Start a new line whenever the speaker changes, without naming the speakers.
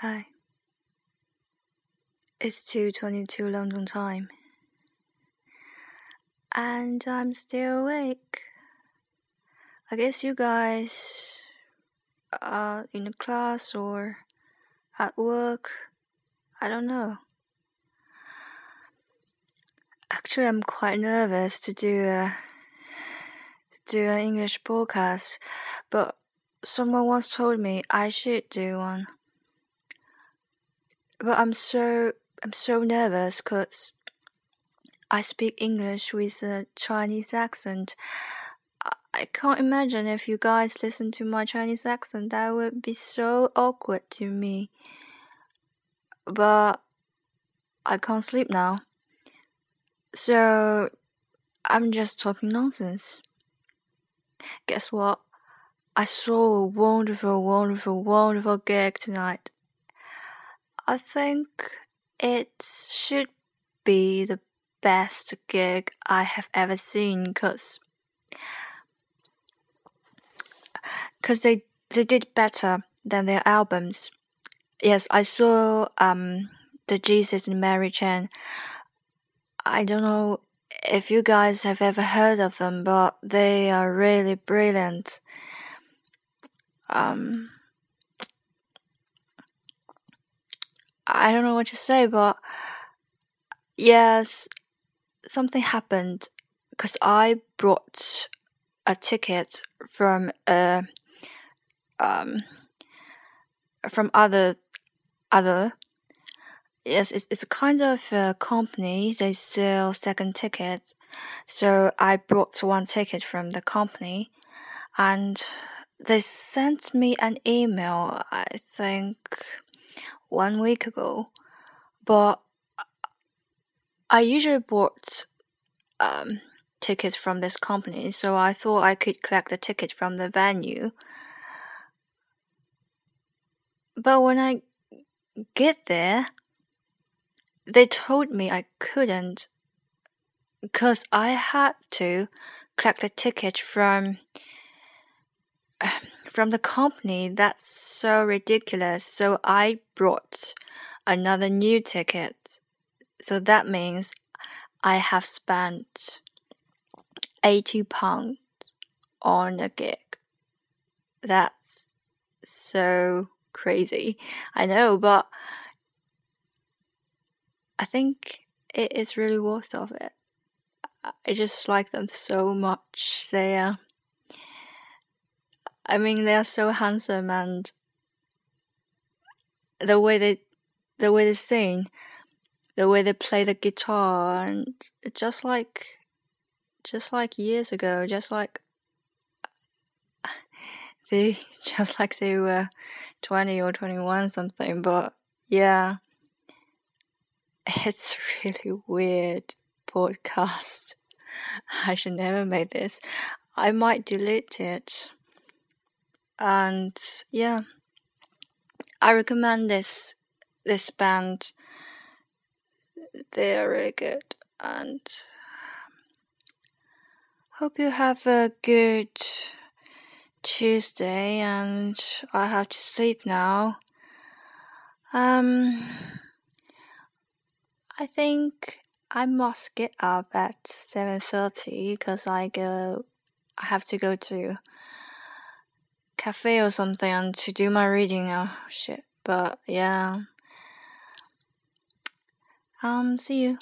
Hi. It's 2:22 London time. And I'm still awake. I guess you guys are in a class or at work. I don't know. Actually, I'm quite nervous to do a to do an English podcast, but someone once told me I should do one. But I'm so I'm so nervous because I speak English with a Chinese accent. I can't imagine if you guys listen to my Chinese accent, that would be so awkward to me. But I can't sleep now. So I'm just talking nonsense. Guess what? I saw a wonderful, wonderful, wonderful gig tonight. I think it should be the best gig I have ever seen cause cause they they did better than their albums. Yes, I saw um the Jesus and Mary Chain. I don't know if you guys have ever heard of them, but they are really brilliant. Um I don't know what to say, but yes, something happened because I brought a ticket from a um from other other. Yes it's, it's a kind of a company. They sell second tickets. So i brought one ticket from the company and they sent me an email i think one week ago but i usually bought um, tickets from this company so i thought i could collect the ticket from the venue. But when I get there, they told me I couldn't because I had to collect the ticket from from the company. That's so ridiculous. So I brought another new ticket. So that means I have spent 80 pounds on a gig. That's so crazy. I know, but I think it is really worth of it. I just like them so much. They I mean, they are so handsome and the way they, the way they sing, the way they play the guitar, and just like, just like years ago, just like they just like they were 20 or 21 something but yeah. It's really weird podcast. I should never make this. I might delete it and yeah i recommend this this band they are really good and hope you have a good Tuesday and I have to sleep now. Um, I think I must get up at 7:30 because I go I have to go to cafe or something to do my reading. Oh shit. But yeah. Um see you.